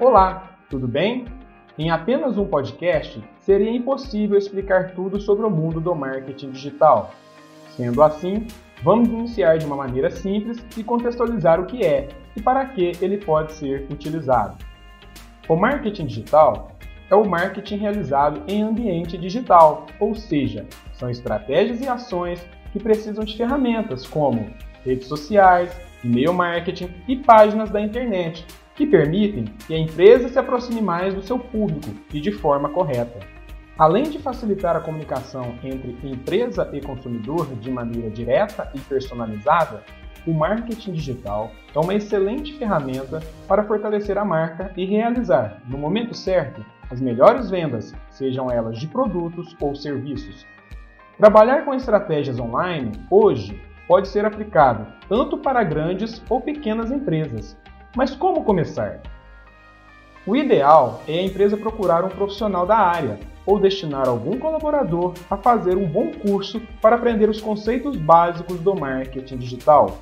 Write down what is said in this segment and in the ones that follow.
Olá, tudo bem? Em apenas um podcast, seria impossível explicar tudo sobre o mundo do marketing digital. Sendo assim, vamos iniciar de uma maneira simples e contextualizar o que é e para que ele pode ser utilizado. O marketing digital é o marketing realizado em ambiente digital, ou seja, são estratégias e ações que precisam de ferramentas como redes sociais, e-mail marketing e páginas da internet, que permitem que a empresa se aproxime mais do seu público e de forma correta. Além de facilitar a comunicação entre empresa e consumidor de maneira direta e personalizada, o marketing digital é uma excelente ferramenta para fortalecer a marca e realizar, no momento certo, as melhores vendas, sejam elas de produtos ou serviços. Trabalhar com estratégias online, hoje, pode ser aplicado tanto para grandes ou pequenas empresas. Mas como começar? O ideal é a empresa procurar um profissional da área ou destinar algum colaborador a fazer um bom curso para aprender os conceitos básicos do marketing digital.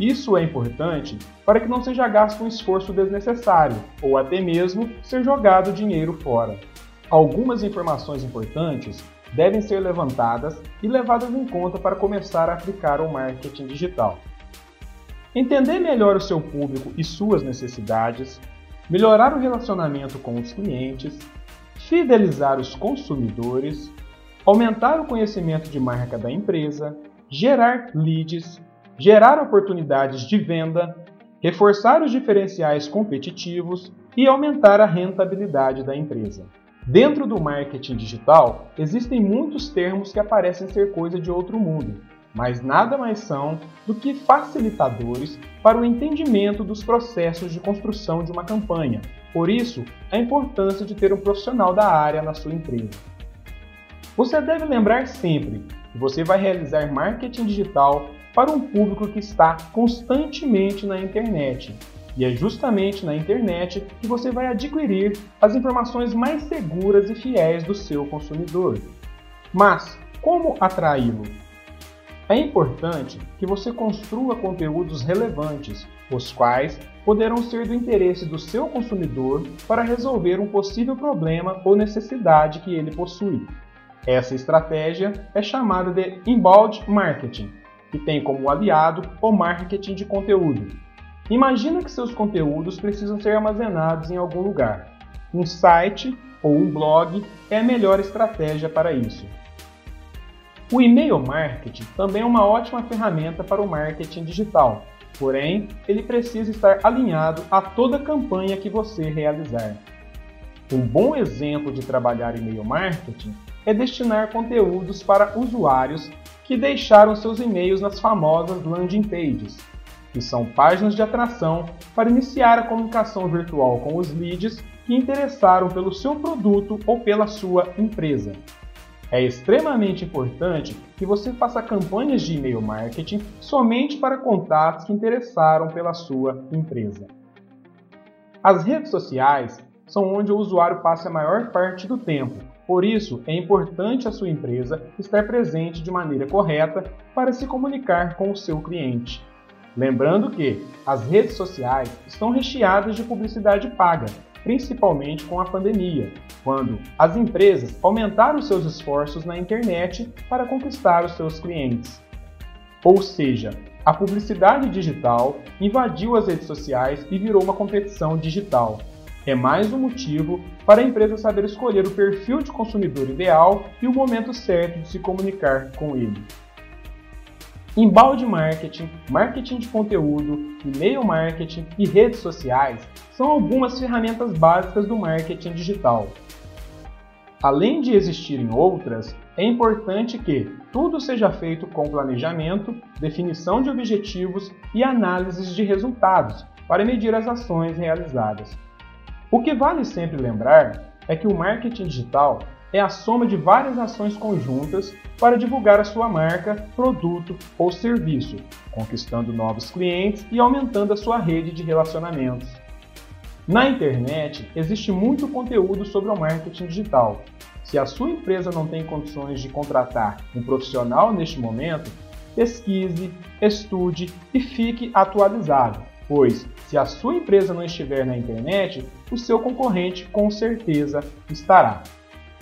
Isso é importante para que não seja gasto um esforço desnecessário ou até mesmo ser jogado dinheiro fora. Algumas informações importantes devem ser levantadas e levadas em conta para começar a aplicar o marketing digital. Entender melhor o seu público e suas necessidades, melhorar o relacionamento com os clientes, fidelizar os consumidores, aumentar o conhecimento de marca da empresa, gerar leads, gerar oportunidades de venda, reforçar os diferenciais competitivos e aumentar a rentabilidade da empresa. Dentro do marketing digital, existem muitos termos que parecem ser coisa de outro mundo, mas nada mais são do que facilitadores para o entendimento dos processos de construção de uma campanha. Por isso, a importância de ter um profissional da área na sua empresa. Você deve lembrar sempre que você vai realizar marketing digital para um público que está constantemente na internet e é justamente na internet que você vai adquirir as informações mais seguras e fiéis do seu consumidor. Mas como atraí-lo? É importante que você construa conteúdos relevantes, os quais poderão ser do interesse do seu consumidor para resolver um possível problema ou necessidade que ele possui. Essa estratégia é chamada de inbound marketing, que tem como aliado o marketing de conteúdo, Imagina que seus conteúdos precisam ser armazenados em algum lugar. Um site ou um blog é a melhor estratégia para isso. O e-mail marketing também é uma ótima ferramenta para o marketing digital, porém, ele precisa estar alinhado a toda campanha que você realizar. Um bom exemplo de trabalhar e-mail marketing é destinar conteúdos para usuários que deixaram seus e-mails nas famosas landing pages, que são páginas de atração para iniciar a comunicação virtual com os leads que interessaram pelo seu produto ou pela sua empresa. É extremamente importante que você faça campanhas de e-mail marketing somente para contatos que interessaram pela sua empresa. As redes sociais são onde o usuário passa a maior parte do tempo, por isso é importante a sua empresa estar presente de maneira correta para se comunicar com o seu cliente. Lembrando que as redes sociais estão recheadas de publicidade paga, principalmente com a pandemia, quando as empresas aumentaram seus esforços na internet para conquistar os seus clientes. Ou seja, a publicidade digital invadiu as redes sociais e virou uma competição digital. É mais um motivo para a empresa saber escolher o perfil de consumidor ideal e o momento certo de se comunicar com ele. Embalde marketing, marketing de conteúdo, e-mail marketing e redes sociais são algumas ferramentas básicas do marketing digital. Além de existirem outras, é importante que tudo seja feito com planejamento, definição de objetivos e análises de resultados para medir as ações realizadas. O que vale sempre lembrar é que o marketing digital é a soma de várias ações conjuntas para divulgar a sua marca, produto ou serviço, conquistando novos clientes e aumentando a sua rede de relacionamentos. Na internet existe muito conteúdo sobre o marketing digital. Se a sua empresa não tem condições de contratar um profissional neste momento, pesquise, estude e fique atualizado. pois se a sua empresa não estiver na internet, o seu concorrente com certeza estará.